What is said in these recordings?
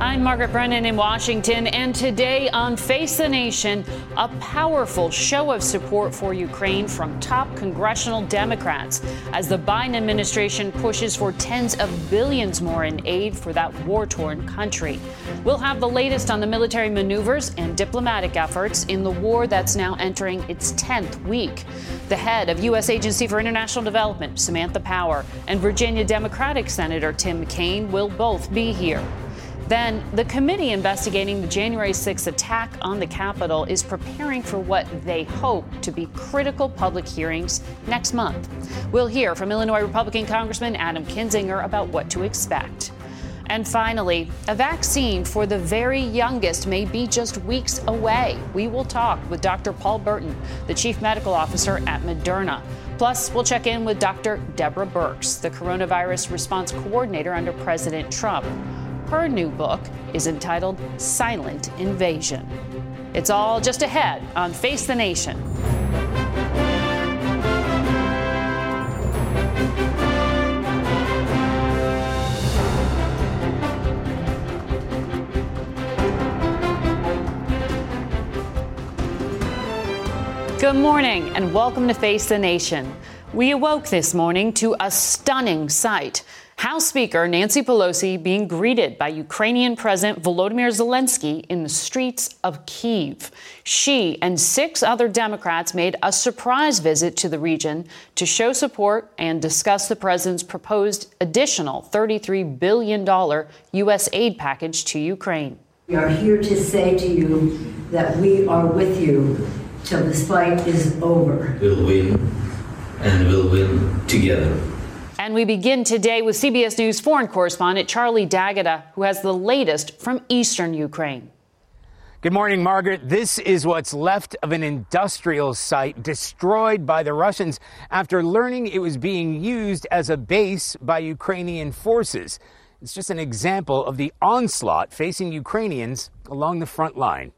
I'm Margaret Brennan in Washington, and today on Face the Nation, a powerful show of support for Ukraine from top congressional Democrats as the Biden administration pushes for tens of billions more in aid for that war torn country. We'll have the latest on the military maneuvers and diplomatic efforts in the war that's now entering its 10th week. The head of U.S. Agency for International Development, Samantha Power, and Virginia Democratic Senator Tim Kaine will both be here. Then, the committee investigating the January 6th attack on the Capitol is preparing for what they hope to be critical public hearings next month. We'll hear from Illinois Republican Congressman Adam Kinzinger about what to expect. And finally, a vaccine for the very youngest may be just weeks away. We will talk with Dr. Paul Burton, the chief medical officer at Moderna. Plus, we'll check in with Dr. Deborah Birx, the coronavirus response coordinator under President Trump. Her new book is entitled Silent Invasion. It's all just ahead on Face the Nation. Good morning and welcome to Face the Nation. We awoke this morning to a stunning sight. House Speaker Nancy Pelosi being greeted by Ukrainian President Volodymyr Zelensky in the streets of Kiev. She and six other Democrats made a surprise visit to the region to show support and discuss the president's proposed additional $33 billion U.S. aid package to Ukraine. We are here to say to you that we are with you till this fight is over. We'll win, and we'll win together. And we begin today with CBS News foreign correspondent Charlie D'Agata, who has the latest from eastern Ukraine. Good morning, Margaret. This is what's left of an industrial site destroyed by the Russians after learning it was being used as a base by Ukrainian forces. It's just an example of the onslaught facing Ukrainians along the front line.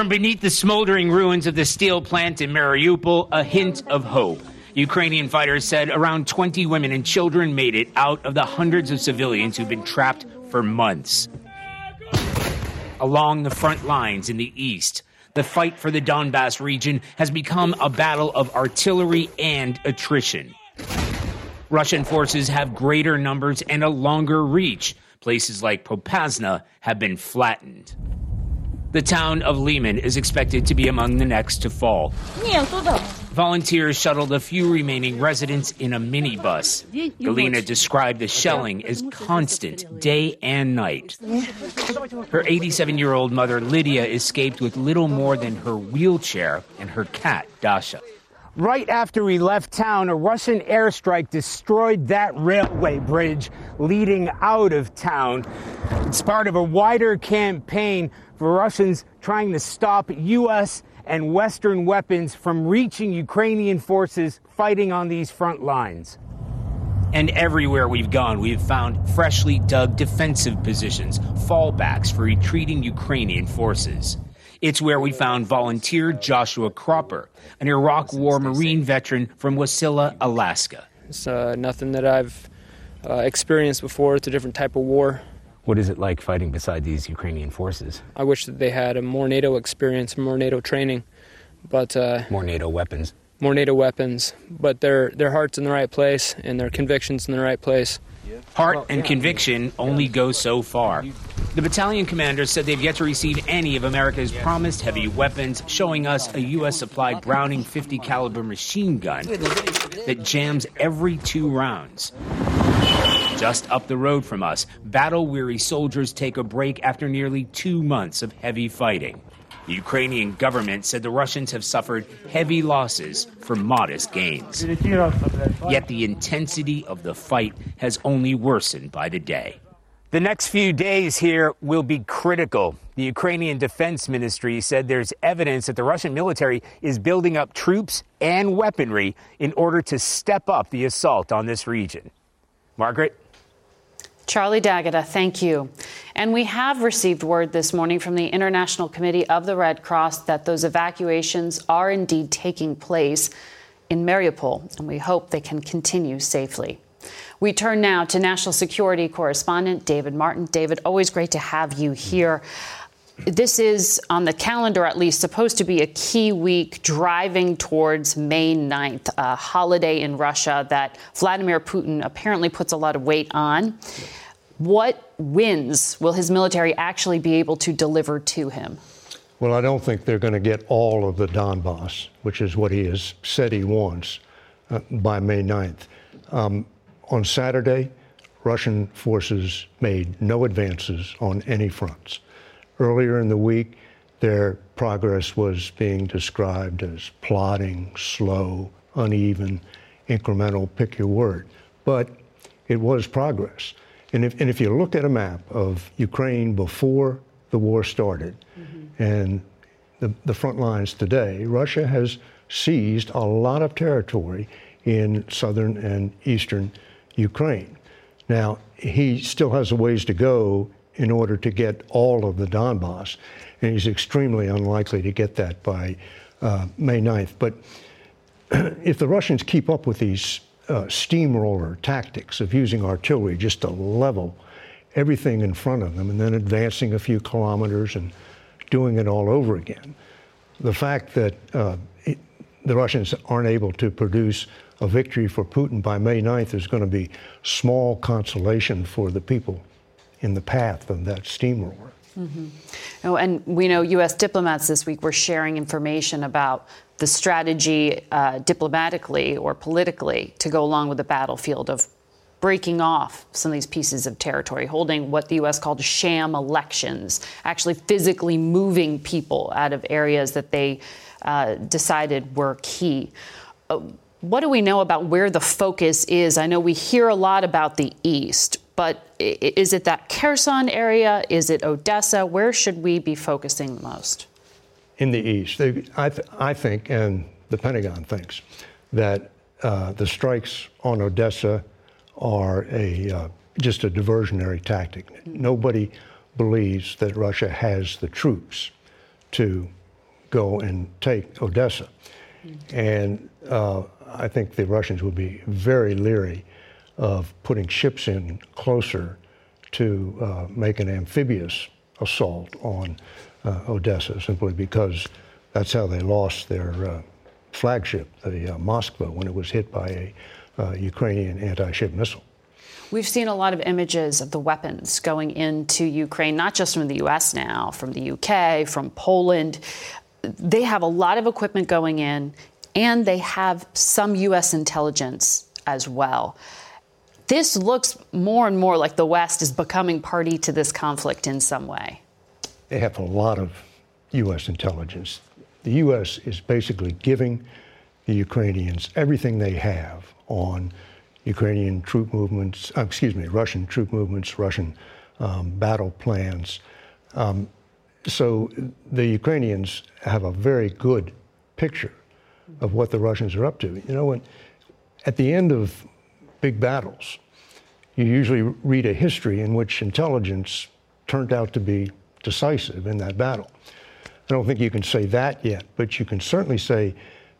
From beneath the smoldering ruins of the steel plant in Mariupol, a hint of hope. Ukrainian fighters said around 20 women and children made it out of the hundreds of civilians who've been trapped for months. Along the front lines in the east, the fight for the Donbass region has become a battle of artillery and attrition. Russian forces have greater numbers and a longer reach. Places like Popasna have been flattened. The town of Lyman is expected to be among the next to fall. Volunteers shuttled a few remaining residents in a minibus. Galina described the shelling as constant, day and night. Her 87 year old mother, Lydia, escaped with little more than her wheelchair and her cat, Dasha. Right after we left town, a Russian airstrike destroyed that railway bridge leading out of town. It's part of a wider campaign for Russians trying to stop U.S. and Western weapons from reaching Ukrainian forces fighting on these front lines. And everywhere we've gone, we've found freshly dug defensive positions, fallbacks for retreating Ukrainian forces. It's where we found volunteer Joshua Cropper, an Iraq War Marine veteran from Wasilla, Alaska. It's uh, nothing that I've uh, experienced before. It's a different type of war. What is it like fighting beside these Ukrainian forces? I wish that they had a more NATO experience, more NATO training, but uh, more NATO weapons. More NATO weapons, but their their hearts in the right place and their convictions in the right place. Heart and conviction only go so far. The battalion commander said they've yet to receive any of America's promised heavy weapons, showing us a U.S. supplied Browning 50 caliber machine gun that jams every two rounds. Just up the road from us, battle weary soldiers take a break after nearly two months of heavy fighting. The Ukrainian government said the Russians have suffered heavy losses for modest gains. Yet the intensity of the fight has only worsened by the day. The next few days here will be critical. The Ukrainian Defense Ministry said there's evidence that the Russian military is building up troops and weaponry in order to step up the assault on this region. Margaret? Charlie D'Agata, thank you. And we have received word this morning from the International Committee of the Red Cross that those evacuations are indeed taking place in Mariupol, and we hope they can continue safely. We turn now to national security correspondent David Martin. David, always great to have you here. This is, on the calendar at least, supposed to be a key week driving towards May 9th, a holiday in Russia that Vladimir Putin apparently puts a lot of weight on. What wins will his military actually be able to deliver to him? Well, I don't think they're going to get all of the Donbass, which is what he has said he wants, uh, by May 9th. Um, on Saturday, Russian forces made no advances on any fronts. Earlier in the week, their progress was being described as plodding, slow, uneven, incremental, pick your word. But it was progress. And if, and if you look at a map of Ukraine before the war started mm-hmm. and the, the front lines today, Russia has seized a lot of territory in southern and eastern Ukraine. Now, he still has a ways to go in order to get all of the Donbass, and he's extremely unlikely to get that by uh, May 9th. But if the Russians keep up with these uh, steamroller tactics of using artillery just to level everything in front of them and then advancing a few kilometers and doing it all over again. The fact that uh, the Russians aren't able to produce a victory for Putin by May 9th is going to be small consolation for the people in the path of that steamroller. Mm-hmm. Oh, and we know U.S. diplomats this week were sharing information about the strategy uh, diplomatically or politically to go along with the battlefield of breaking off some of these pieces of territory, holding what the U.S. called sham elections, actually physically moving people out of areas that they uh, decided were key. Uh, what do we know about where the focus is? I know we hear a lot about the East, but is it that Kherson area? Is it Odessa? Where should we be focusing the most? in the East. I, th- I, think, and the Pentagon thinks, that uh, the strikes on Odessa are a, uh, just a diversionary tactic. Nobody believes that Russia has the troops to go and take Odessa. And uh, I think the Russians would be very leery of putting ships in closer to uh, make an amphibious assault on uh, Odessa simply because that's how they lost their uh, flagship, the uh, Moskva, when it was hit by a uh, Ukrainian anti ship missile. We've seen a lot of images of the weapons going into Ukraine, not just from the US now, from the UK, from Poland. They have a lot of equipment going in, and they have some US intelligence as well. This looks more and more like the West is becoming party to this conflict in some way they have a lot of U.S. intelligence. The U.S. is basically giving the Ukrainians everything they have on Ukrainian troop movements, uh, excuse me, Russian troop movements, Russian um, battle plans. Um, so the Ukrainians have a very good picture of what the Russians are up to. You know, when, at the end of big battles, you usually read a history in which intelligence turned out to be decisive in that battle. I don't think you can say that yet, but you can certainly say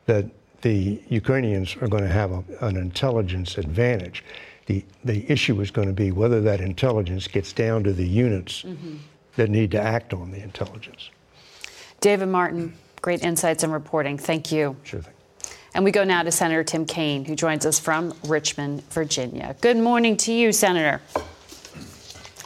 that the Ukrainians are going to have a, an intelligence advantage. The, the issue is going to be whether that intelligence gets down to the units mm-hmm. that need to act on the intelligence. David Martin, great insights and reporting. Thank you. Sure thing. And we go now to Senator Tim Kaine, who joins us from Richmond, Virginia. Good morning to you, Senator.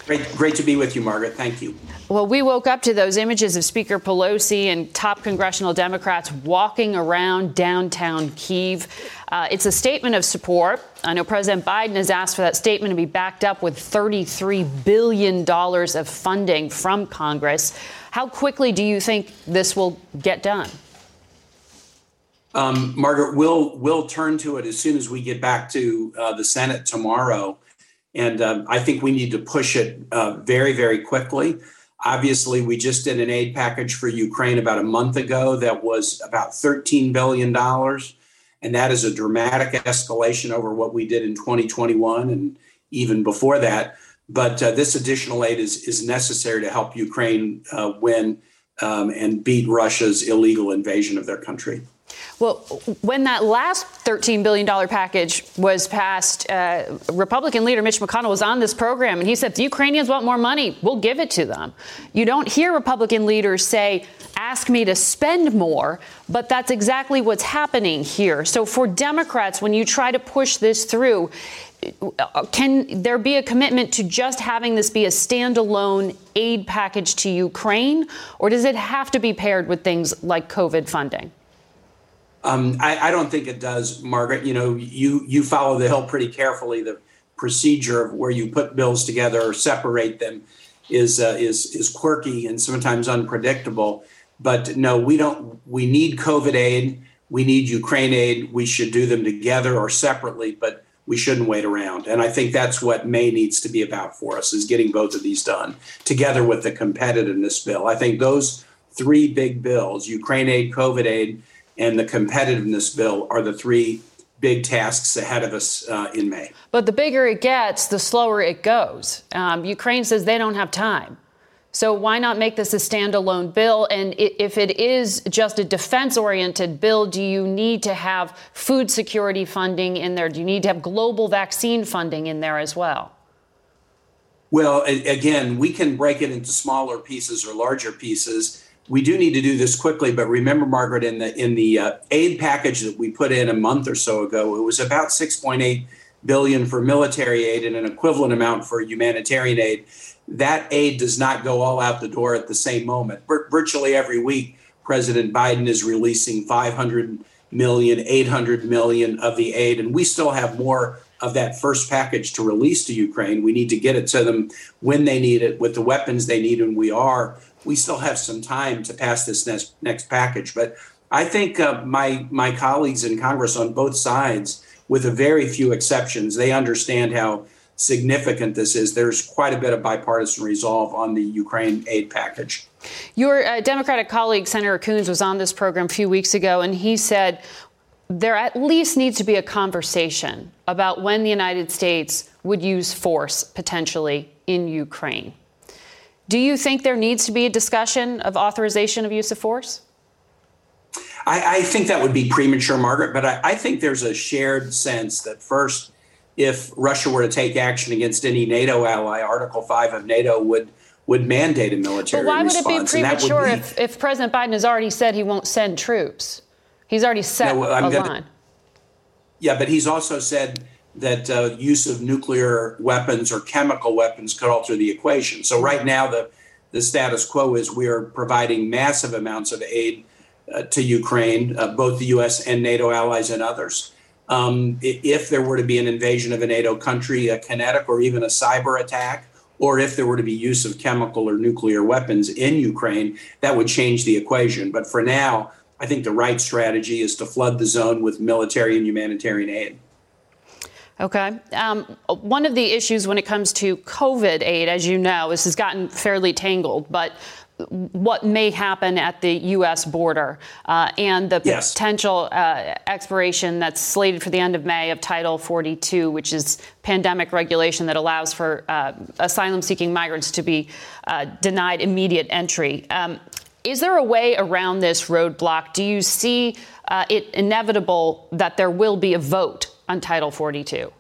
Great, great to be with you, Margaret. Thank you. Well, we woke up to those images of Speaker Pelosi and top congressional Democrats walking around downtown Kiev. Uh, it's a statement of support. I know President Biden has asked for that statement to be backed up with $33 billion of funding from Congress. How quickly do you think this will get done? Um, Margaret, we'll we'll turn to it as soon as we get back to uh, the Senate tomorrow. And um, I think we need to push it uh, very, very quickly. Obviously, we just did an aid package for Ukraine about a month ago that was about $13 billion. And that is a dramatic escalation over what we did in 2021 and even before that. But uh, this additional aid is, is necessary to help Ukraine uh, win um, and beat Russia's illegal invasion of their country. Well, when that last $13 billion package was passed, uh, Republican leader Mitch McConnell was on this program and he said, the Ukrainians want more money, we'll give it to them. You don't hear Republican leaders say, ask me to spend more, but that's exactly what's happening here. So for Democrats, when you try to push this through, can there be a commitment to just having this be a standalone aid package to Ukraine, or does it have to be paired with things like COVID funding? Um, I, I, don't think it does, Margaret. You know, you you follow the Hill pretty carefully. The procedure of where you put bills together or separate them is uh, is is quirky and sometimes unpredictable. But no, we don't. We need COVID aid. We need Ukraine aid. We should do them together or separately, but we shouldn't wait around. And I think that's what May needs to be about for us is getting both of these done together with the competitiveness bill. I think those three big bills, Ukraine aid, COVID aid, and the competitiveness bill are the three big tasks ahead of us uh, in May. But the bigger it gets, the slower it goes. Um, Ukraine says they don't have time. So why not make this a standalone bill? And if it is just a defense oriented bill, do you need to have food security funding in there? Do you need to have global vaccine funding in there as well? Well, again, we can break it into smaller pieces or larger pieces we do need to do this quickly, but remember, Margaret, in the in the uh, aid package that we put in a month or so ago, it was about 6.8 billion for military aid and an equivalent amount for humanitarian aid. That aid does not go all out the door at the same moment. virtually every week, President Biden is releasing 500 million, 800 million of the aid, and we still have more of that first package to release to Ukraine. We need to get it to them when they need it with the weapons they need, and we are we still have some time to pass this next next package. But I think uh, my my colleagues in Congress on both sides, with a very few exceptions, they understand how significant this is. There's quite a bit of bipartisan resolve on the Ukraine aid package. Your uh, Democratic colleague, Senator Coons, was on this program a few weeks ago, and he said there at least needs to be a conversation about when the United States would use force potentially in Ukraine. Do you think there needs to be a discussion of authorization of use of force? I, I think that would be premature, Margaret, but I, I think there's a shared sense that first, if Russia were to take action against any NATO ally, Article 5 of NATO would would mandate a military but why response. would it be premature be, if, if President Biden has already said he won't send troops? He's already set no, a gonna, line. Yeah, but he's also said that uh, use of nuclear weapons or chemical weapons could alter the equation. So right now, the the status quo is we are providing massive amounts of aid uh, to Ukraine, uh, both the U.S. and NATO allies and others. Um, if there were to be an invasion of a NATO country, a kinetic or even a cyber attack, or if there were to be use of chemical or nuclear weapons in Ukraine, that would change the equation. But for now, I think the right strategy is to flood the zone with military and humanitarian aid. Okay. Um, one of the issues when it comes to COVID aid, as you know, this has gotten fairly tangled, but what may happen at the U.S. border uh, and the yes. potential uh, expiration that's slated for the end of May of Title 42, which is pandemic regulation that allows for uh, asylum seeking migrants to be uh, denied immediate entry. Um, is there a way around this roadblock? Do you see uh, it inevitable that there will be a vote on Title 42?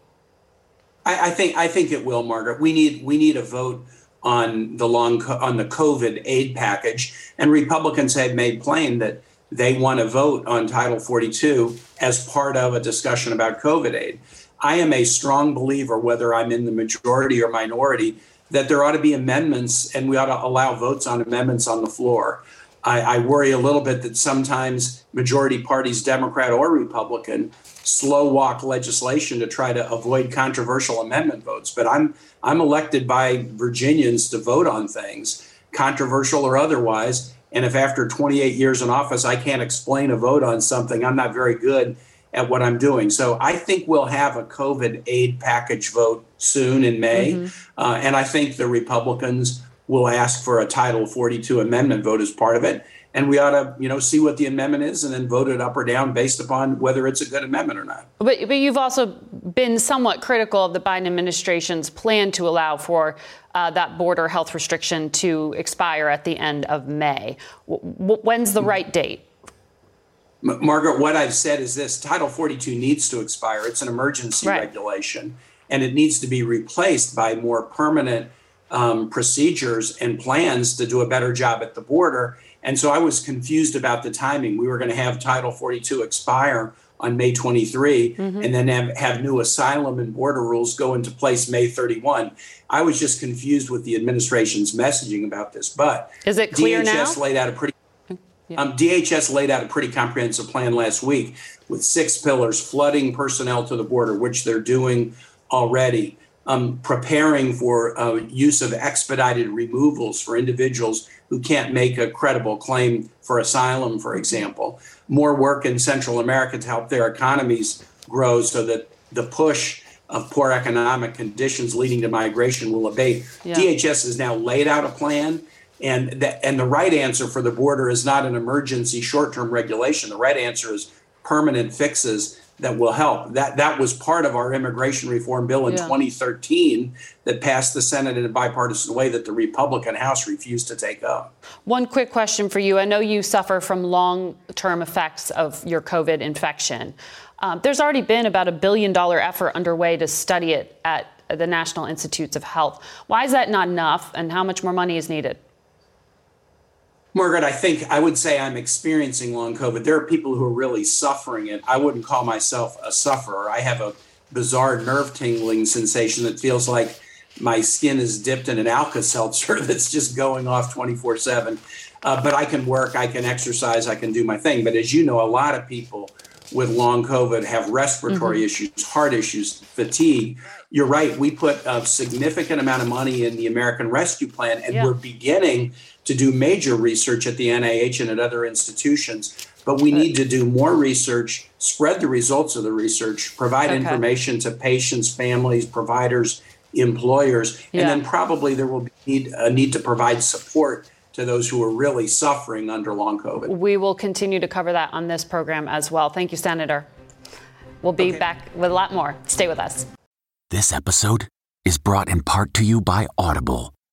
I, I, think I think it will, Margaret. We need we need a vote on the long on the COVID aid package, and Republicans have made plain that they want to vote on Title 42 as part of a discussion about COVID aid. I am a strong believer, whether I'm in the majority or minority, that there ought to be amendments and we ought to allow votes on amendments on the floor. I, I worry a little bit that sometimes majority parties, Democrat or Republican, slow walk legislation to try to avoid controversial amendment votes. But I'm I'm elected by Virginians to vote on things, controversial or otherwise. And if after 28 years in office I can't explain a vote on something, I'm not very good at what I'm doing. So I think we'll have a COVID aid package vote soon in May. Mm-hmm. Uh, and I think the Republicans will ask for a Title 42 amendment vote as part of it and we ought to you know see what the amendment is and then vote it up or down based upon whether it's a good amendment or not. But, but you've also been somewhat critical of the biden administration's plan to allow for uh, that border health restriction to expire at the end of may. W- when's the right date? M- margaret what i've said is this title 42 needs to expire. It's an emergency right. regulation and it needs to be replaced by more permanent um, procedures and plans to do a better job at the border and so I was confused about the timing. We were going to have Title 42 expire on May 23 mm-hmm. and then have, have new asylum and border rules go into place May 31. I was just confused with the administration's messaging about this. But is it clear DHS now? laid out a pretty yeah. um, DHS laid out a pretty comprehensive plan last week with six pillars: flooding personnel to the border, which they're doing already. Um, preparing for uh, use of expedited removals for individuals who can't make a credible claim for asylum, for example. More work in Central America to help their economies grow so that the push of poor economic conditions leading to migration will abate. Yeah. DHS has now laid out a plan. And the, and the right answer for the border is not an emergency short term regulation. The right answer is permanent fixes that will help. That that was part of our immigration reform bill in yeah. 2013 that passed the Senate in a bipartisan way that the Republican House refused to take up. One quick question for you. I know you suffer from long-term effects of your COVID infection. Um, there's already been about a billion dollar effort underway to study it at the National Institutes of Health. Why is that not enough, and how much more money is needed? Margaret, I think I would say I'm experiencing long COVID. There are people who are really suffering it. I wouldn't call myself a sufferer. I have a bizarre nerve tingling sensation that feels like my skin is dipped in an Alka Seltzer that's just going off 24 uh, 7. But I can work, I can exercise, I can do my thing. But as you know, a lot of people with long COVID have respiratory mm-hmm. issues, heart issues, fatigue. You're right. We put a significant amount of money in the American Rescue Plan, and yeah. we're beginning to do major research at the NIH and at other institutions. But we need to do more research, spread the results of the research, provide okay. information to patients, families, providers, employers, yeah. and then probably there will be need, a need to provide support to those who are really suffering under long COVID. We will continue to cover that on this program as well. Thank you, Senator. We'll be okay. back with a lot more. Stay with us. This episode is brought in part to you by Audible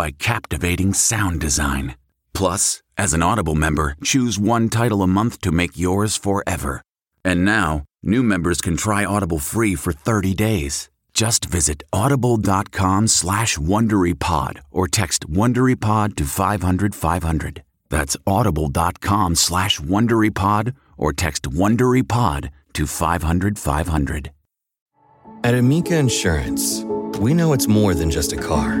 by captivating sound design. Plus, as an Audible member, choose one title a month to make yours forever. And now, new members can try Audible free for 30 days. Just visit audible.com slash WonderyPod or text WonderyPod to 500, 500. That's audible.com slash WonderyPod or text WonderyPod to 500, 500. At Amica Insurance, we know it's more than just a car.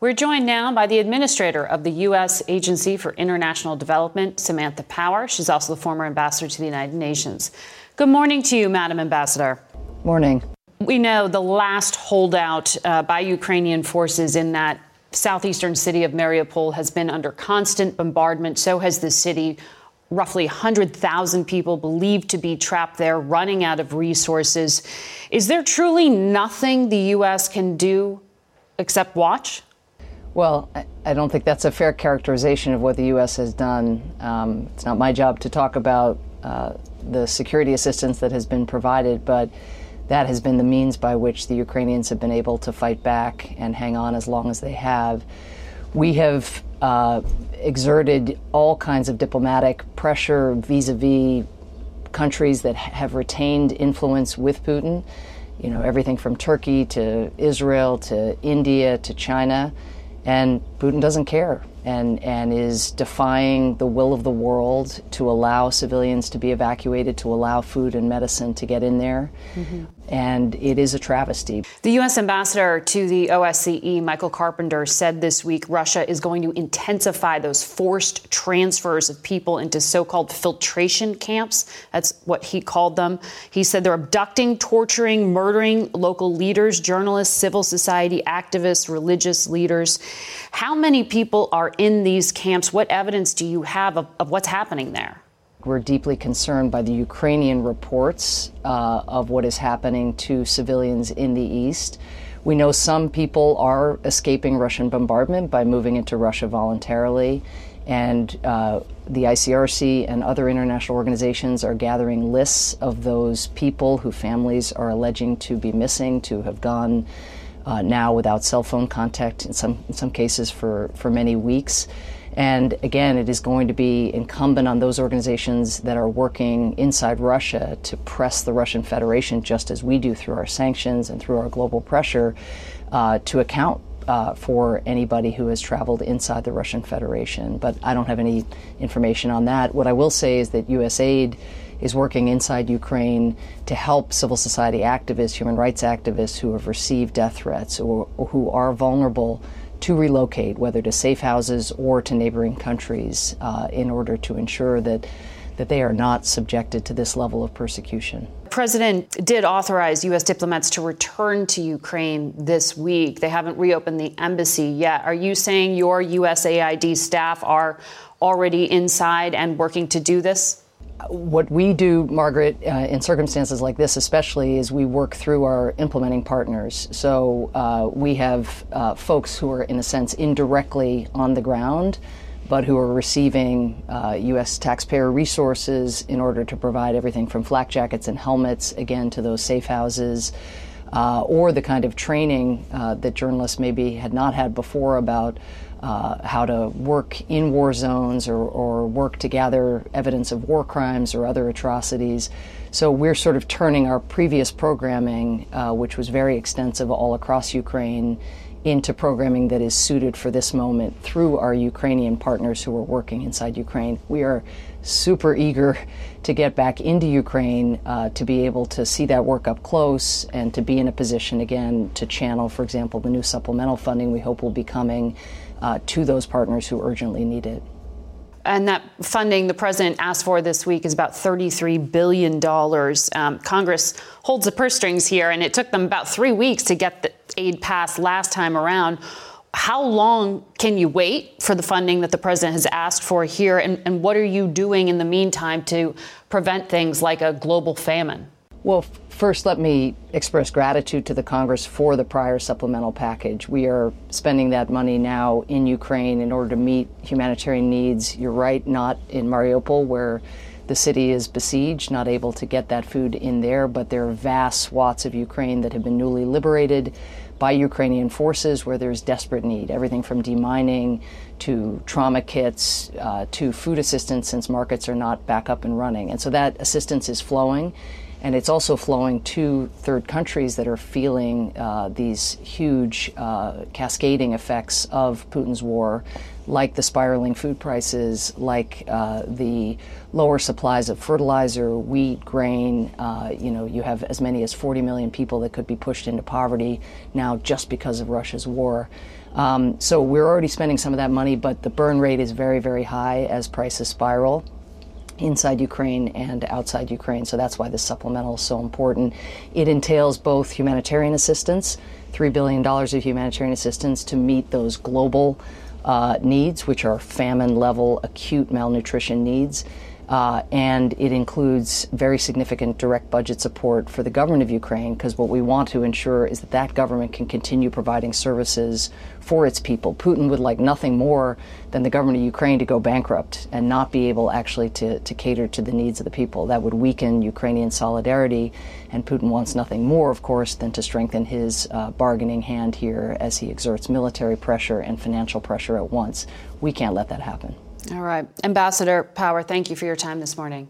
We're joined now by the administrator of the U.S. Agency for International Development, Samantha Power. She's also the former ambassador to the United Nations. Good morning to you, Madam Ambassador. Morning. We know the last holdout uh, by Ukrainian forces in that Southeastern city of Mariupol has been under constant bombardment. So has the city. Roughly 100,000 people believed to be trapped there, running out of resources. Is there truly nothing the U.S. can do except watch? Well, I don't think that's a fair characterization of what the U.S. has done. Um, it's not my job to talk about uh, the security assistance that has been provided, but that has been the means by which the Ukrainians have been able to fight back and hang on as long as they have. We have uh, exerted all kinds of diplomatic pressure vis a vis countries that have retained influence with Putin. You know, everything from Turkey to Israel to India to China. And Putin doesn't care and, and is defying the will of the world to allow civilians to be evacuated, to allow food and medicine to get in there. Mm-hmm and it is a travesty. The U.S. ambassador to the OSCE, Michael Carpenter, said this week Russia is going to intensify those forced transfers of people into so called filtration camps. That's what he called them. He said they're abducting, torturing, murdering local leaders, journalists, civil society activists, religious leaders. How many people are in these camps? What evidence do you have of, of what's happening there? We're deeply concerned by the Ukrainian reports uh, of what is happening to civilians in the east. We know some people are escaping Russian bombardment by moving into Russia voluntarily, and uh, the ICRC and other international organizations are gathering lists of those people who families are alleging to be missing, to have gone uh, now without cell phone contact in some in some cases for for many weeks. And again, it is going to be incumbent on those organizations that are working inside Russia to press the Russian Federation, just as we do through our sanctions and through our global pressure, uh, to account uh, for anybody who has traveled inside the Russian Federation. But I don't have any information on that. What I will say is that USAID is working inside Ukraine to help civil society activists, human rights activists who have received death threats or, or who are vulnerable to relocate, whether to safe houses or to neighboring countries, uh, in order to ensure that that they are not subjected to this level of persecution. The president did authorize U.S. diplomats to return to Ukraine this week. They haven't reopened the embassy yet. Are you saying your USAID staff are already inside and working to do this? What we do, Margaret, uh, in circumstances like this, especially, is we work through our implementing partners. So uh, we have uh, folks who are, in a sense, indirectly on the ground, but who are receiving U.S. Uh, taxpayer resources in order to provide everything from flak jackets and helmets, again, to those safe houses. Uh, or the kind of training uh, that journalists maybe had not had before about uh, how to work in war zones or, or, work to gather evidence of war crimes or other atrocities. So we're sort of turning our previous programming, uh, which was very extensive all across Ukraine, into programming that is suited for this moment through our Ukrainian partners who are working inside Ukraine. We are super eager to get back into Ukraine uh, to be able to see that work up close and to be in a position again to channel, for example, the new supplemental funding we hope will be coming uh, to those partners who urgently need it. And that funding the president asked for this week is about $33 billion. Um, Congress holds the purse strings here, and it took them about three weeks to get the aid passed last time around. How long can you wait for the funding that the president has asked for here? And, and what are you doing in the meantime to prevent things like a global famine? Well, first, let me express gratitude to the Congress for the prior supplemental package. We are spending that money now in Ukraine in order to meet humanitarian needs. You're right, not in Mariupol, where the city is besieged, not able to get that food in there, but there are vast swaths of Ukraine that have been newly liberated by Ukrainian forces where there's desperate need. Everything from demining to trauma kits uh, to food assistance since markets are not back up and running. And so that assistance is flowing and it's also flowing to third countries that are feeling uh, these huge uh, cascading effects of Putin's war, like the spiraling food prices, like uh, the lower supplies of fertilizer, wheat, grain. Uh, you know, you have as many as 40 million people that could be pushed into poverty now just because of Russia's war. Um, so we're already spending some of that money, but the burn rate is very, very high as prices spiral. Inside Ukraine and outside Ukraine. So that's why this supplemental is so important. It entails both humanitarian assistance, $3 billion of humanitarian assistance to meet those global uh, needs, which are famine level acute malnutrition needs. Uh, and it includes very significant direct budget support for the government of Ukraine because what we want to ensure is that that government can continue providing services for its people. Putin would like nothing more than the government of Ukraine to go bankrupt and not be able actually to, to cater to the needs of the people. That would weaken Ukrainian solidarity, and Putin wants nothing more, of course, than to strengthen his uh, bargaining hand here as he exerts military pressure and financial pressure at once. We can't let that happen. All right. Ambassador Power, thank you for your time this morning.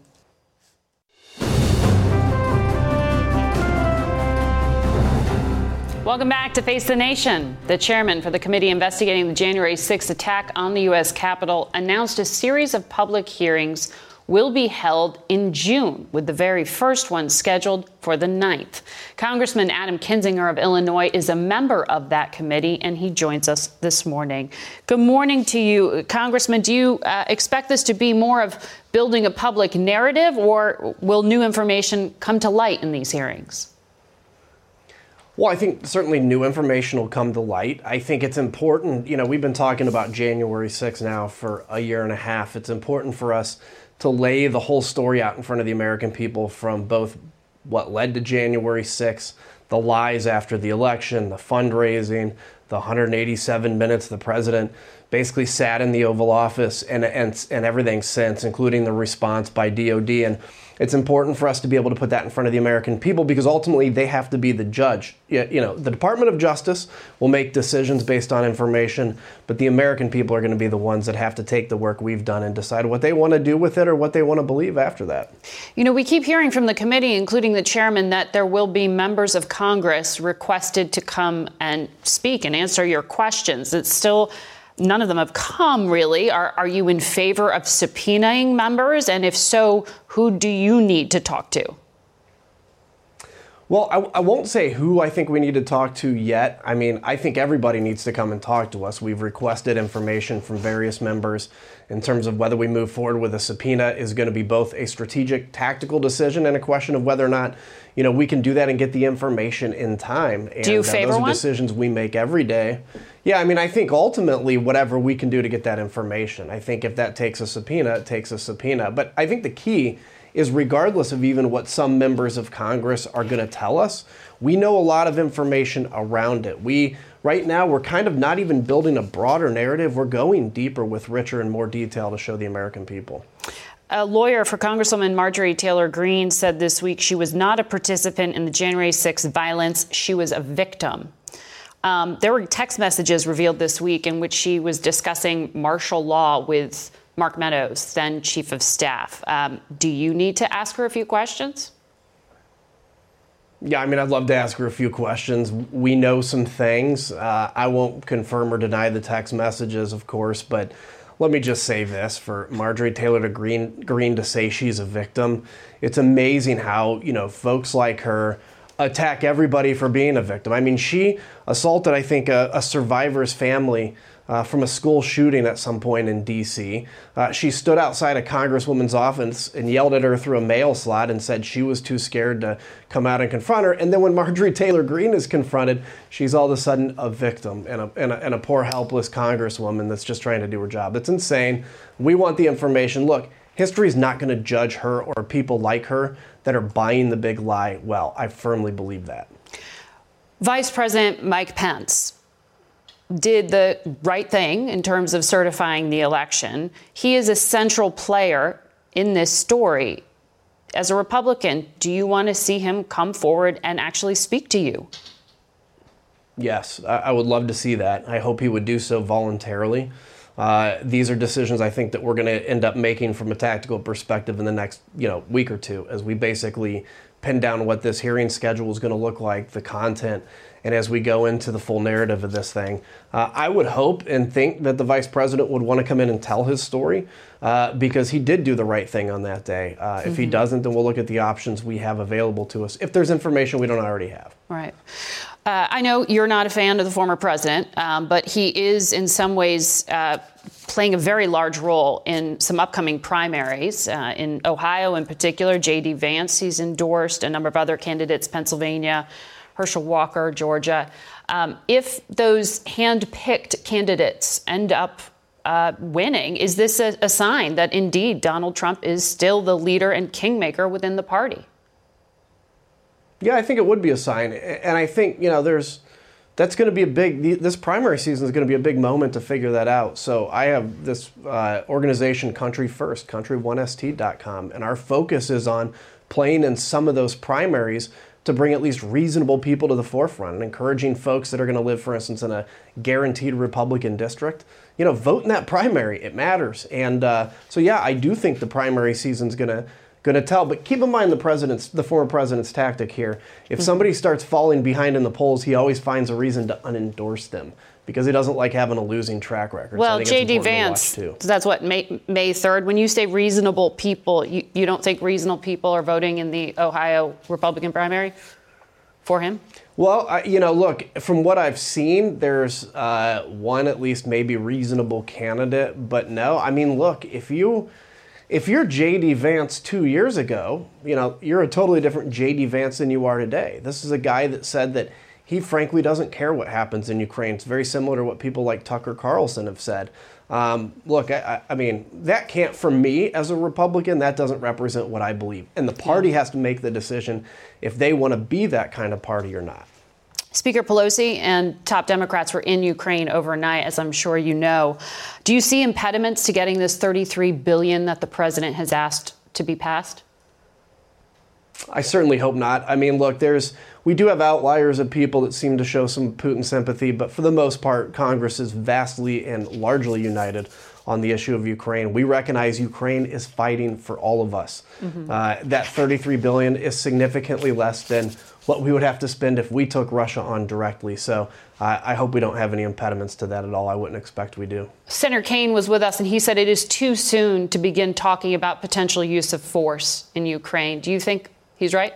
Welcome back to Face the Nation. The chairman for the committee investigating the January 6th attack on the U.S. Capitol announced a series of public hearings will be held in June, with the very first one scheduled for the 9th. Congressman Adam Kinzinger of Illinois is a member of that committee, and he joins us this morning. Good morning to you, Congressman. Do you uh, expect this to be more of building a public narrative, or will new information come to light in these hearings? Well, I think certainly new information will come to light. I think it's important, you know, we've been talking about January 6th now for a year and a half. It's important for us to lay the whole story out in front of the American people from both what led to January 6th, the lies after the election, the fundraising, the 187 minutes the president basically sat in the Oval Office and, and, and everything since, including the response by DOD. And it's important for us to be able to put that in front of the American people because ultimately they have to be the judge. You know, the Department of Justice will make decisions based on information, but the American people are going to be the ones that have to take the work we've done and decide what they want to do with it or what they want to believe after that. You know, we keep hearing from the committee, including the chairman, that there will be members of Congress requested to come and speak and answer your questions. It's still none of them have come really. Are, are you in favor of subpoenaing members? And if so, who do you need to talk to? Well, I, I, won't say who I think we need to talk to yet. I mean, I think everybody needs to come and talk to us. We've requested information from various members in terms of whether we move forward with a subpoena is going to be both a strategic, tactical decision and a question of whether or not, you know, we can do that and get the information in time. And, do you favor uh, those are one? decisions we make every day. Yeah, I mean, I think ultimately whatever we can do to get that information. I think if that takes a subpoena, it takes a subpoena. But I think the key is regardless of even what some members of Congress are going to tell us, we know a lot of information around it. We right now we're kind of not even building a broader narrative. We're going deeper with richer and more detail to show the American people. A lawyer for Congresswoman Marjorie Taylor Greene said this week she was not a participant in the January 6th violence. She was a victim. Um, there were text messages revealed this week in which she was discussing martial law with Mark Meadows, then Chief of Staff. Um, do you need to ask her a few questions? Yeah, I mean, I'd love to ask her a few questions. We know some things. Uh, I won't confirm or deny the text messages, of course, but let me just say this for Marjorie Taylor to Greene, Greene to say she's a victim. It's amazing how, you know, folks like her attack everybody for being a victim. I mean, she assaulted, I think, a, a survivor's family uh, from a school shooting at some point in D.C. Uh, she stood outside a congresswoman's office and yelled at her through a mail slot and said she was too scared to come out and confront her. And then when Marjorie Taylor Greene is confronted, she's all of a sudden a victim and a, and a, and a poor, helpless congresswoman that's just trying to do her job. It's insane. We want the information. Look, history is not going to judge her or people like her that are buying the big lie well. I firmly believe that. Vice President Mike Pence did the right thing in terms of certifying the election. He is a central player in this story. As a Republican, do you want to see him come forward and actually speak to you? Yes, I would love to see that. I hope he would do so voluntarily. Uh, these are decisions I think that we're going to end up making from a tactical perspective in the next you know week or two, as we basically pin down what this hearing schedule is going to look like, the content, and as we go into the full narrative of this thing. Uh, I would hope and think that the vice president would want to come in and tell his story uh, because he did do the right thing on that day. Uh, mm-hmm. If he mm-hmm. doesn't, then we'll look at the options we have available to us if there's information we don't already have. Right. Uh, I know you're not a fan of the former president, um, but he is in some ways uh, playing a very large role in some upcoming primaries. Uh, in Ohio, in particular, J.D. Vance, he's endorsed a number of other candidates, Pennsylvania, Herschel Walker, Georgia. Um, if those hand picked candidates end up uh, winning, is this a, a sign that indeed Donald Trump is still the leader and kingmaker within the party? Yeah, I think it would be a sign. And I think, you know, there's that's going to be a big this primary season is going to be a big moment to figure that out so i have this uh, organization country first country1st.com and our focus is on playing in some of those primaries to bring at least reasonable people to the forefront and encouraging folks that are going to live for instance in a guaranteed republican district you know vote in that primary it matters and uh, so yeah i do think the primary season is going to going to tell. But keep in mind the president's, the former president's tactic here. If somebody starts falling behind in the polls, he always finds a reason to unendorse them because he doesn't like having a losing track record. Well, so J.D. Vance, that's what May, May 3rd. When you say reasonable people, you, you don't think reasonable people are voting in the Ohio Republican primary for him? Well, I, you know, look, from what I've seen, there's uh, one at least maybe reasonable candidate, but no, I mean, look, if you if you're JD Vance two years ago, you know, you're a totally different JD Vance than you are today. This is a guy that said that he frankly doesn't care what happens in Ukraine. It's very similar to what people like Tucker Carlson have said. Um, look, I, I, mean, that can't, for me as a Republican, that doesn't represent what I believe. And the party has to make the decision if they want to be that kind of party or not. Speaker Pelosi and top Democrats were in Ukraine overnight, as I'm sure you know. Do you see impediments to getting this 33 billion that the president has asked to be passed? I certainly hope not. I mean, look, there's we do have outliers of people that seem to show some Putin sympathy, but for the most part, Congress is vastly and largely united on the issue of Ukraine. We recognize Ukraine is fighting for all of us. Mm-hmm. Uh, that 33 billion is significantly less than what we would have to spend if we took Russia on directly. So uh, I hope we don't have any impediments to that at all. I wouldn't expect we do. Senator Kaine was with us, and he said it is too soon to begin talking about potential use of force in Ukraine. Do you think he's right?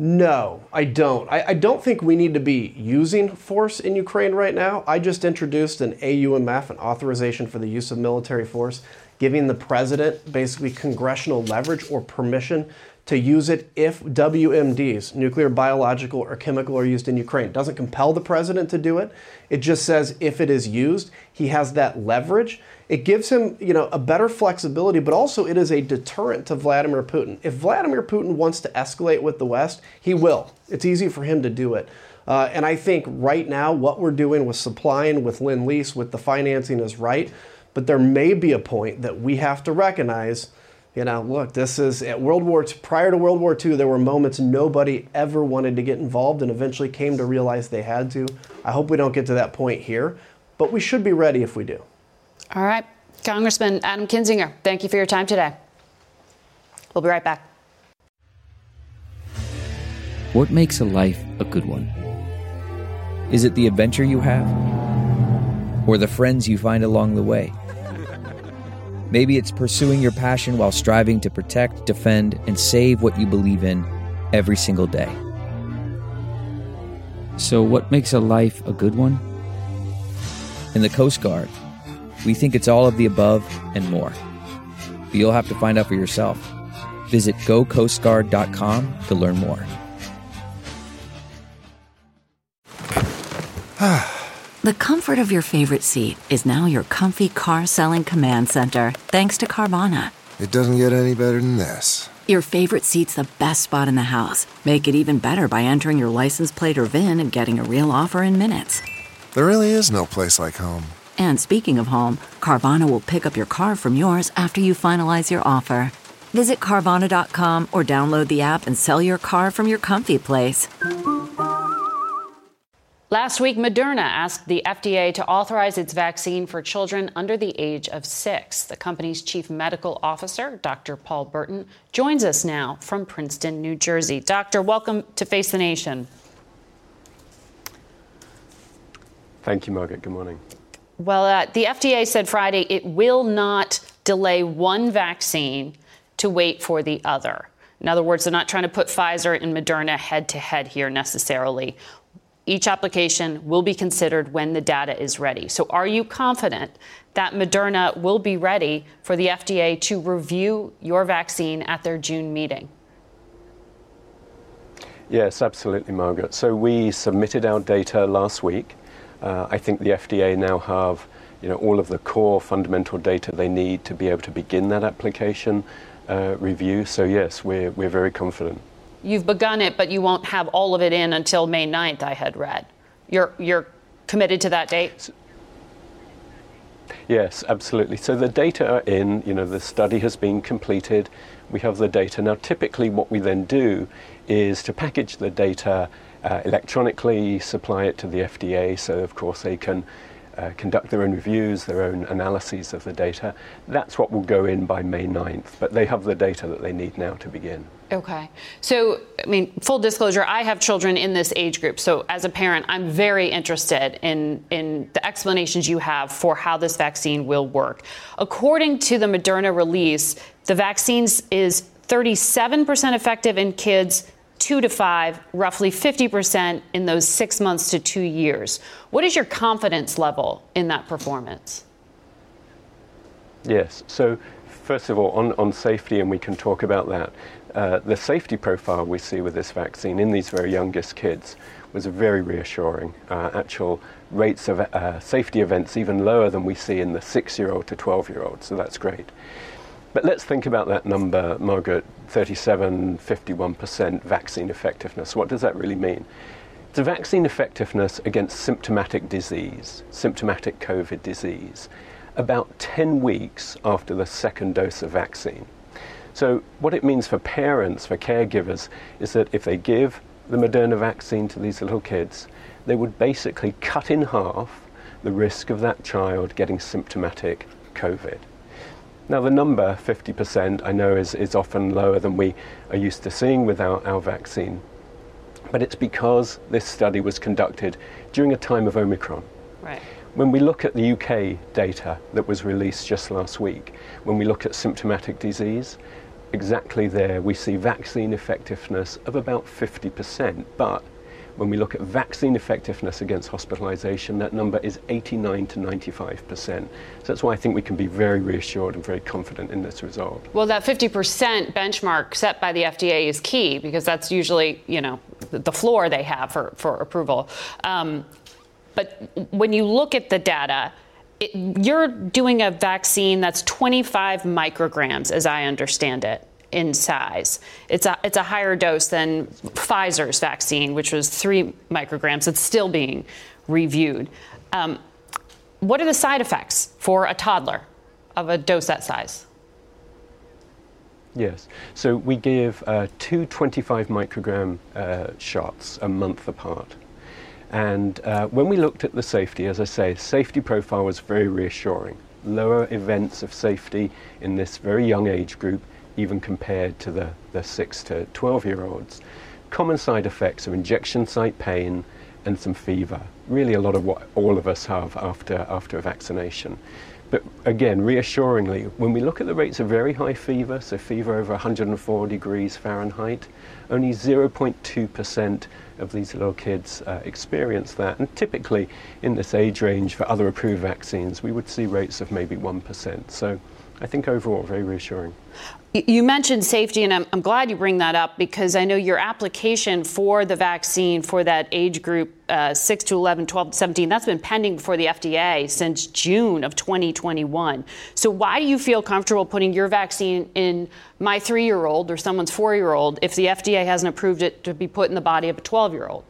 No, I don't. I, I, don't think we need to be using force in Ukraine right now. I just introduced an AUMF, an authorization for the use of military force, giving the president basically congressional leverage or permission to use it if WMDs, nuclear, biological, or chemical, are used in Ukraine. Doesn't compel the president to do it. It just says if it is used, he has that leverage. It gives him, you know, a better flexibility, but also it is a deterrent to Vladimir Putin. If Vladimir Putin wants to escalate with the West, he will. It's easy for him to do it. Uh, and I think right now, what we're doing with supplying, with Lend Lease, with the financing is right. But there may be a point that we have to recognize you know, look, this is at World War II, prior to World War II, there were moments nobody ever wanted to get involved and eventually came to realize they had to. I hope we don't get to that point here, but we should be ready if we do. All right. Congressman Adam Kinzinger, thank you for your time today. We'll be right back. What makes a life a good one? Is it the adventure you have? Or the friends you find along the way? Maybe it's pursuing your passion while striving to protect, defend, and save what you believe in every single day. So, what makes a life a good one? In the Coast Guard, we think it's all of the above and more. But you'll have to find out for yourself. Visit gocoastguard.com to learn more. The comfort of your favorite seat is now your comfy car selling command center, thanks to Carvana. It doesn't get any better than this. Your favorite seat's the best spot in the house. Make it even better by entering your license plate or VIN and getting a real offer in minutes. There really is no place like home. And speaking of home, Carvana will pick up your car from yours after you finalize your offer. Visit Carvana.com or download the app and sell your car from your comfy place. Last week, Moderna asked the FDA to authorize its vaccine for children under the age of six. The company's chief medical officer, Dr. Paul Burton, joins us now from Princeton, New Jersey. Doctor, welcome to Face the Nation. Thank you, Margaret. Good morning. Well, uh, the FDA said Friday it will not delay one vaccine to wait for the other. In other words, they're not trying to put Pfizer and Moderna head to head here necessarily each application will be considered when the data is ready. So, are you confident that Moderna will be ready for the FDA to review your vaccine at their June meeting? Yes, absolutely, Margaret. So we submitted our data last week. Uh, I think the FDA now have you know, all of the core fundamental data they need to be able to begin that application uh, review. So yes, we're, we're very confident. You've begun it, but you won't have all of it in until May 9th, I had read. You're, you're committed to that date? Yes, absolutely. So the data are in, you know, the study has been completed. We have the data. Now, typically, what we then do is to package the data uh, electronically, supply it to the FDA, so of course they can uh, conduct their own reviews, their own analyses of the data. That's what will go in by May 9th, but they have the data that they need now to begin. Okay. So, I mean, full disclosure, I have children in this age group. So, as a parent, I'm very interested in, in the explanations you have for how this vaccine will work. According to the Moderna release, the vaccine is 37% effective in kids two to five, roughly 50% in those six months to two years. What is your confidence level in that performance? Yes. So, first of all, on, on safety, and we can talk about that, uh, the safety profile we see with this vaccine in these very youngest kids was very reassuring. Uh, actual rates of uh, safety events even lower than we see in the six year old to 12 year old, so that's great. But let's think about that number, Margaret 37, 51% vaccine effectiveness. What does that really mean? It's a vaccine effectiveness against symptomatic disease, symptomatic COVID disease, about 10 weeks after the second dose of vaccine. So, what it means for parents, for caregivers, is that if they give the Moderna vaccine to these little kids, they would basically cut in half the risk of that child getting symptomatic COVID. Now, the number, 50%, I know is, is often lower than we are used to seeing with our, our vaccine. But it's because this study was conducted during a time of Omicron. Right. When we look at the UK data that was released just last week, when we look at symptomatic disease, exactly there we see vaccine effectiveness of about 50%. But when we look at vaccine effectiveness against hospitalization, that number is 89 to 95%. So that's why I think we can be very reassured and very confident in this result. Well, that 50% benchmark set by the FDA is key because that's usually, you know, the floor they have for, for approval. Um, but when you look at the data, it, you're doing a vaccine that's 25 micrograms, as I understand it in size. It's a, it's a higher dose than Pfizer's vaccine, which was three micrograms. It's still being reviewed. Um, what are the side effects for a toddler of a dose that size? Yes. So we give uh, two 25 microgram uh, shots a month apart. And uh, when we looked at the safety, as I say, safety profile was very reassuring. Lower events of safety in this very young age group even compared to the, the 6 to 12 year olds. Common side effects are injection site pain and some fever. Really, a lot of what all of us have after, after a vaccination. But again, reassuringly, when we look at the rates of very high fever, so fever over 104 degrees Fahrenheit, only 0.2% of these little kids uh, experience that. And typically, in this age range for other approved vaccines, we would see rates of maybe 1%. So I think overall, very reassuring. You mentioned safety, and I'm, I'm, glad you bring that up because I know your application for the vaccine for that age group uh, 6 to 11, 12 to 17, that's been pending before the FDA since June of 2021. So, why do you feel comfortable putting your vaccine in my three year old or someone's four year old if the FDA hasn't approved it to be put in the body of a 12 year old?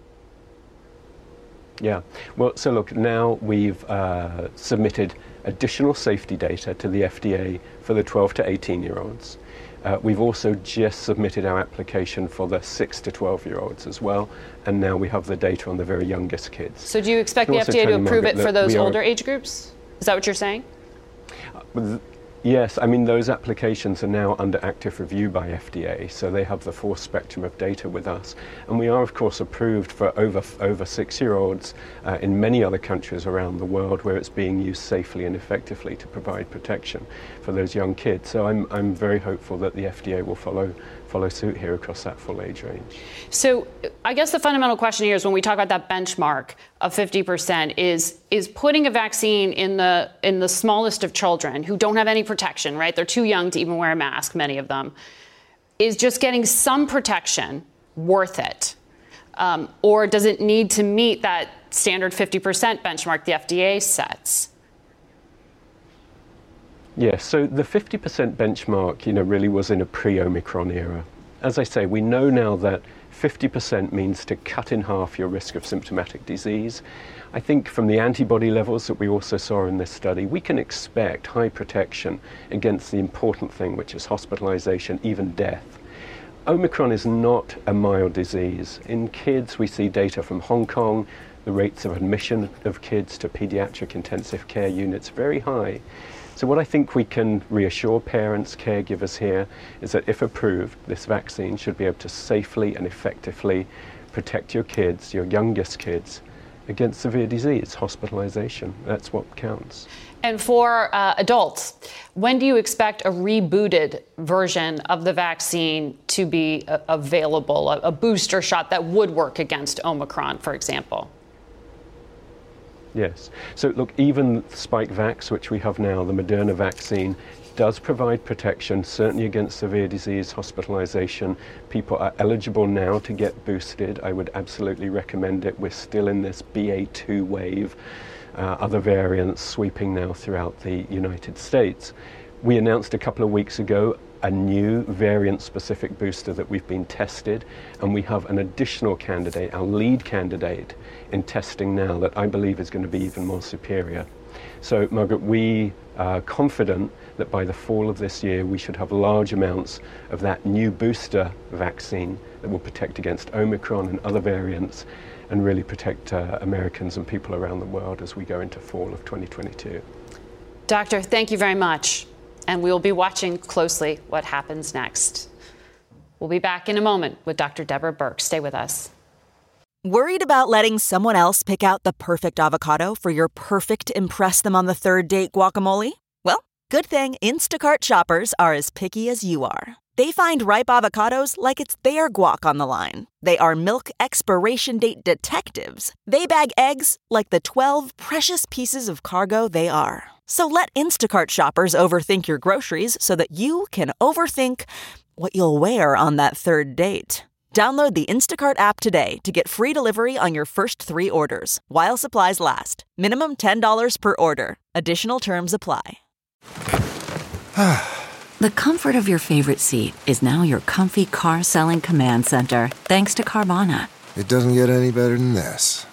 Yeah. Well, so look, now we've uh, submitted additional safety data to the FDA for the 12 to 18 year olds. Uh, we've also just submitted our application for the 6 to 12 year olds as well, and now we have the data on the very youngest kids. So, do you expect the FDA to approve it for those older age groups? Is that what you're saying? Uh, Yes, I mean, those applications are now under active review by FDA, so they have the full spectrum of data with us. And we are, of course, approved for over, over six year olds uh, in many other countries around the world where it's being used safely and effectively to provide protection for those young kids. So I'm, I'm very hopeful that the FDA will follow follow suit here across that full age range. So I guess the fundamental question here is when we talk about that benchmark of 50% is is putting a vaccine in the in the smallest of children who don't have any protection, right? They're too young to even wear a mask, many of them. Is just getting some protection worth it? Um, or does it need to meet that standard 50% benchmark the FDA sets? Yes, so the 50% benchmark, you know, really was in a pre-Omicron era. As I say, we know now that 50% means to cut in half your risk of symptomatic disease. I think from the antibody levels that we also saw in this study, we can expect high protection against the important thing, which is hospitalization, even death. Omicron is not a mild disease. In kids, we see data from Hong Kong, the rates of admission of kids to pediatric intensive care units very high. So, what I think we can reassure parents, caregivers here is that if approved, this vaccine should be able to safely and effectively protect your kids, your youngest kids, against severe disease, hospitalization. That's what counts. And for uh, adults, when do you expect a rebooted version of the vaccine to be uh, available, a, a booster shot that would work against Omicron, for example? Yes. So look, even Spikevax, which we have now, the Moderna vaccine, does provide protection, certainly against severe disease, hospitalization. People are eligible now to get boosted. I would absolutely recommend it. We're still in this BA2 wave, uh, other variants sweeping now throughout the United States. We announced a couple of weeks ago a new variant specific booster that we've been tested, and we have an additional candidate, our lead candidate, in testing now that I believe is going to be even more superior. So, Margaret, we are confident that by the fall of this year we should have large amounts of that new booster vaccine that will protect against Omicron and other variants and really protect uh, Americans and people around the world as we go into fall of 2022. Doctor, thank you very much. And we will be watching closely what happens next. We'll be back in a moment with Dr. Deborah Birx. Stay with us. Worried about letting someone else pick out the perfect avocado for your perfect Impress Them on the Third Date guacamole? Well, good thing Instacart shoppers are as picky as you are. They find ripe avocados like it's their guac on the line. They are milk expiration date detectives. They bag eggs like the 12 precious pieces of cargo they are. So let Instacart shoppers overthink your groceries so that you can overthink what you'll wear on that third date. Download the Instacart app today to get free delivery on your first three orders while supplies last. Minimum $10 per order. Additional terms apply. the comfort of your favorite seat is now your comfy car selling command center thanks to Carvana. It doesn't get any better than this.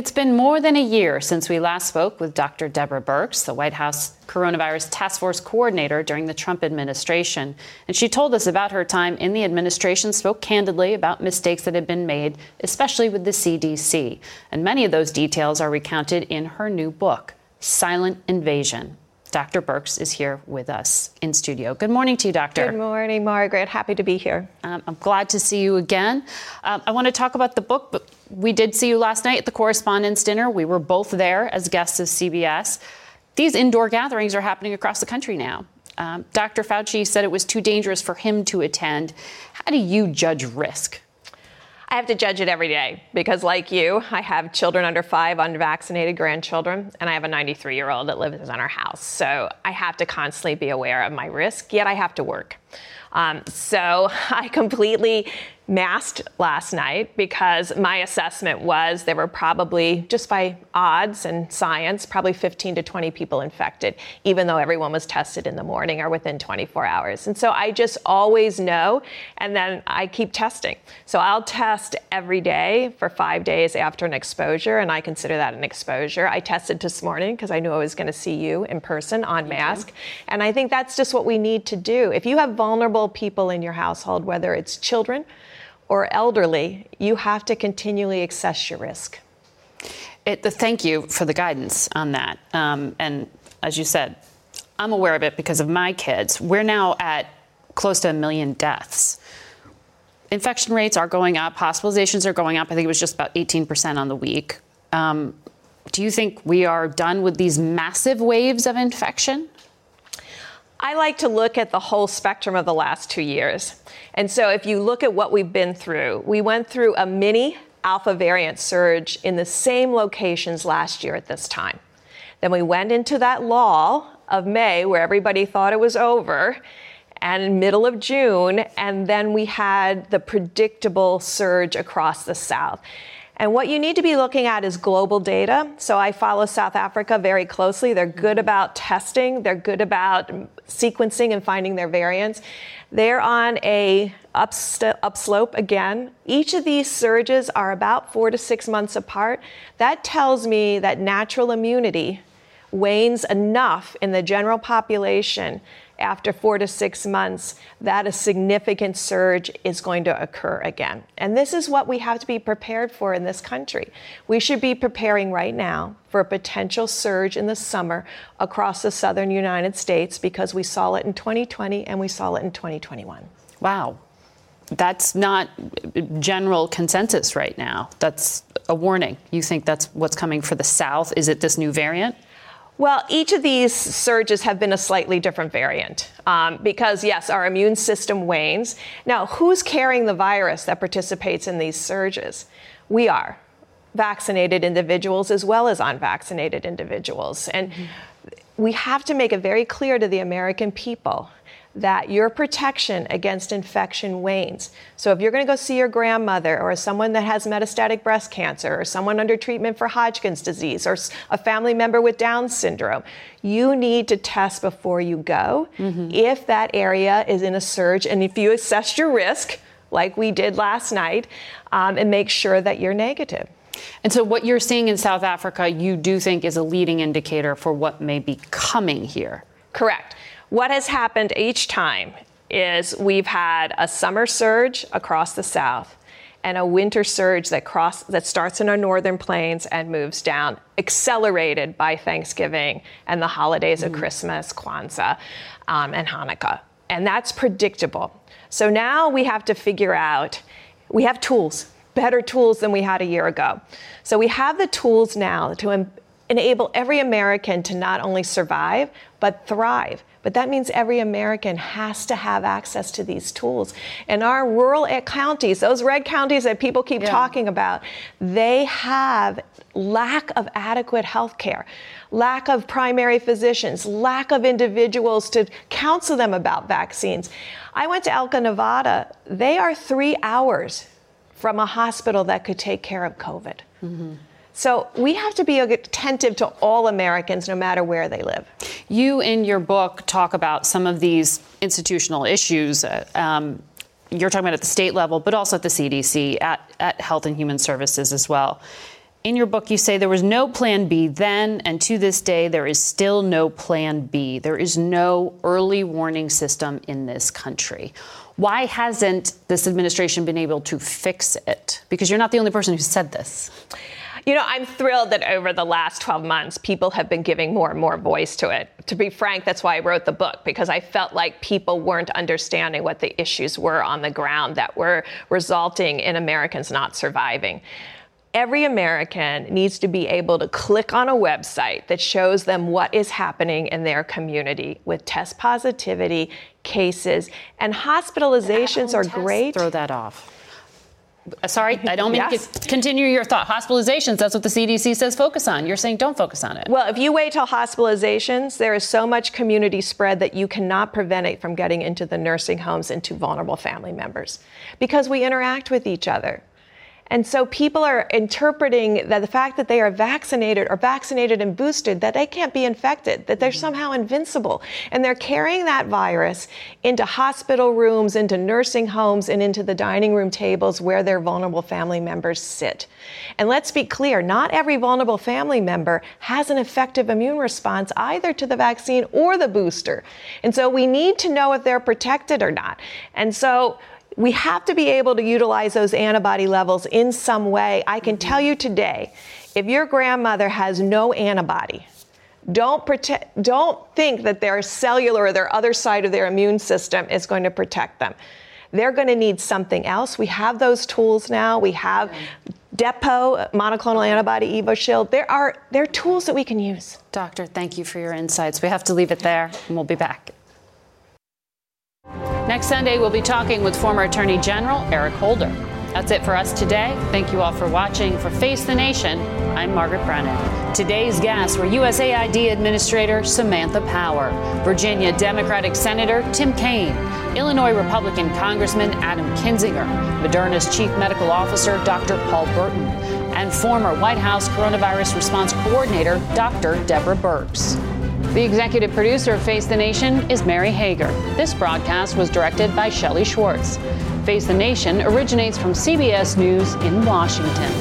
It's been more than a year since we last spoke with Dr. Deborah Birx, the White House coronavirus task force coordinator during the Trump administration. And she told us about her time in the administration, spoke candidly about mistakes that had been made, especially with the CDC. And many of those details are recounted in her new book. Silent Invasion. Dr. Birx is here with us in studio. Good morning to you, Doctor. Good morning, Margaret. Happy to be here. Um, I'm glad to see you again. Um, I want to talk about the book, but we did see you last night at the Correspondents' Dinner. We were both there as guests of CBS. These indoor gatherings are happening across the country now. Um, Dr. Fauci said it was too dangerous for him to attend. How do you judge risk? I have to judge it every day because, like you, I have children under five, unvaccinated grandchildren, and I have a 93 year old that lives in our house. So I have to constantly be aware of my risk, yet I have to work. Um, so I completely masked last night because my assessment was there were probably, just by odds and science, probably 15 to 20 people infected, even though everyone was tested in the morning or within 24 hours. And so I just always know, and then I keep testing. So I'll test every day for five days after an exposure, and I consider that an exposure. I tested this morning because I knew I was going to see you in person on mask. And I think that's just what we need to do. If you have vulnerable people in your household, whether it's children, or elderly, you have to continually assess your risk. It, thank you for the guidance on that. Um, and as you said, I'm aware of it because of my kids. We're now at close to a million deaths. Infection rates are going up, hospitalizations are going up. I think it was just about 18% on the week. Um, do you think we are done with these massive waves of infection? I like to look at the whole spectrum of the last two years. And so if you look at what we've been through, we went through a mini alpha variant surge in the same locations last year at this time. Then we went into that lull of May where everybody thought it was over and middle of June, and then we had the predictable surge across the South. And what you need to be looking at is global data. So I follow South Africa very closely. They're good mm-hmm. about testing, they're good about sequencing and finding their variants. They're on a upst- upslope again. Each of these surges are about four to six months apart. That tells me that natural immunity wanes enough in the general population after four to six months that a significant surge is going to occur again. And this is what we have to be prepared for in this country. We should be preparing right now for a potential surge in the summer across the southern United States because we saw it in 2020 and we saw it in 2021. Wow. That's not general consensus right now. That's a warning. You think that's what's coming for the South? Is it this new variant? Well, each of these surges have been a slightly different variant um, because, yes, our immune system wanes. Now, who's carrying the virus that participates in these surges? We are vaccinated individuals as well as unvaccinated individuals. And mm-hmm. we have to make it very clear to the American people that your protection against infection wanes. So if you're going to go see your grandmother or someone that has metastatic breast cancer or someone under treatment for Hodgkin's disease or a family member with Down syndrome, you need to test before you go mm-hmm. if that area is in a surge and if you assess your risk like we did last night um, and make sure that you're negative. And so, what you're seeing in South Africa, you do think is a leading indicator for what may be coming here? Correct. What has happened each time is we've had a summer surge across the south and a winter surge that cross that starts in our northern plains and moves down, accelerated by Thanksgiving and the holidays mm-hmm. of Christmas, Kwanzaa, um, and Hanukkah. And that's predictable. So now we have to figure out. We have tools, better tools than we had a year ago. So we have the tools now to em- enable every American to not only survive but thrive. But that means every American has to have access to these tools. And our rural counties, those red counties that people keep yeah. talking about, they have lack of adequate health care, lack of primary physicians, lack of individuals to counsel them about vaccines. I went to Elko, Nevada. They are three hours from a hospital that could take care of COVID. Mm-hmm. So we have to be attentive to all Americans, no matter where they live. You, in your book, talk about some of these institutional issues. Uh, um, you're talking about at the state level, but also at the CDC, at, at Health and Human Services as well. In your book, you say there was no plan B then, and to this day, there is still no plan B. There is no early warning system in this country. Why hasn't this administration been able to fix it? Because you're not the only person who said this. You know, I'm thrilled that over the last 12 months, people have been giving more and more voice to it. To be frank, that's why I wrote the book, because I felt like people weren't understanding what the issues were on the ground that were resulting in Americans not surviving. Every American needs to be able to click on a website that shows them what is happening in their community with test positivity, cases, and hospitalizations are great. Throw that off sorry, I don't mean yes. to continue your thought. Hospitalizations, that's what the CDC says focus on. You're saying don't focus on it. Well, if you wait till hospitalizations, there is so much community spread that you cannot prevent it from getting into the nursing homes and to vulnerable family members because we interact with each other. And so people are interpreting that the fact that they are vaccinated or vaccinated and boosted, that they can't be infected, that they're mm-hmm. somehow invincible. And they're carrying that virus into hospital rooms, into nursing homes, and into the dining room tables where their vulnerable family members sit. And let's be clear not every vulnerable family member has an effective immune response either to the vaccine or the booster. And so we need to know if they're protected or not. And so we have to be able to utilize those antibody levels in some way. I can mm-hmm. tell you today, if your grandmother has no antibody, don't protect, don't think that their cellular or their other side of their immune system is going to protect them. They're going to need something else. We have those tools now. We have Depot, monoclonal mm-hmm. antibody, Evusheld. There are there are tools that we can use. Doctor, thank you for your insights. We have to leave it there, and we'll be back. Next Sunday, we'll be talking with former Attorney General Eric Holder. That's it for us today. Thank you all for watching. For Face the Nation, I'm Margaret Brennan. Today's guests were USAID Administrator Samantha Power, Virginia Democratic Senator Tim Kaine, Illinois Republican Congressman Adam Kinzinger, Moderna's Chief Medical Officer Dr. Paul Burton, and former White House Coronavirus Response Coordinator Dr. Deborah Birx. The executive producer of Face the Nation is Mary Hager. This broadcast was directed by Shelley Schwartz. Face the Nation originates from CBS News in Washington.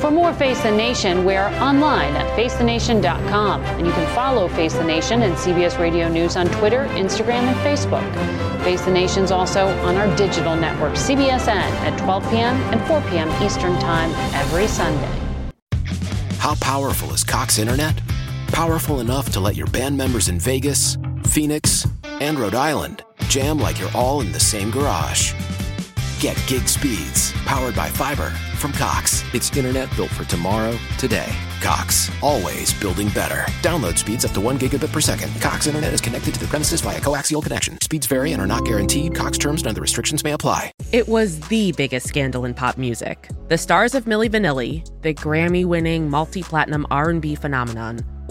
For more Face the Nation, we're online at facethenation.com. And you can follow Face the Nation and CBS Radio News on Twitter, Instagram, and Facebook. Face the Nation's also on our digital network, CBSN, at 12 p.m. and 4 p.m. Eastern Time every Sunday. How powerful is Cox Internet? Powerful enough to let your band members in Vegas, Phoenix, and Rhode Island jam like you're all in the same garage. Get gig speeds powered by fiber from Cox. It's internet built for tomorrow, today. Cox, always building better. Download speeds up to 1 gigabit per second. Cox internet is connected to the premises via coaxial connection. Speeds vary and are not guaranteed. Cox terms and other restrictions may apply. It was the biggest scandal in pop music. The stars of Milli Vanilli, the Grammy-winning multi-platinum R&B phenomenon,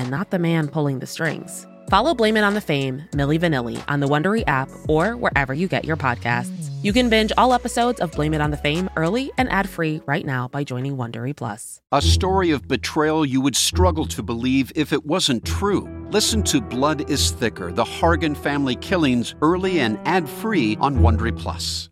and not the man pulling the strings? Follow Blame It on the Fame, Milli Vanilli on the Wondery app or wherever you get your podcasts. You can binge all episodes of Blame It on the Fame early and ad-free right now by joining Wondery Plus. A story of betrayal you would struggle to believe if it wasn't true. Listen to Blood is Thicker: The Hargan Family Killings early and ad-free on Wondery Plus.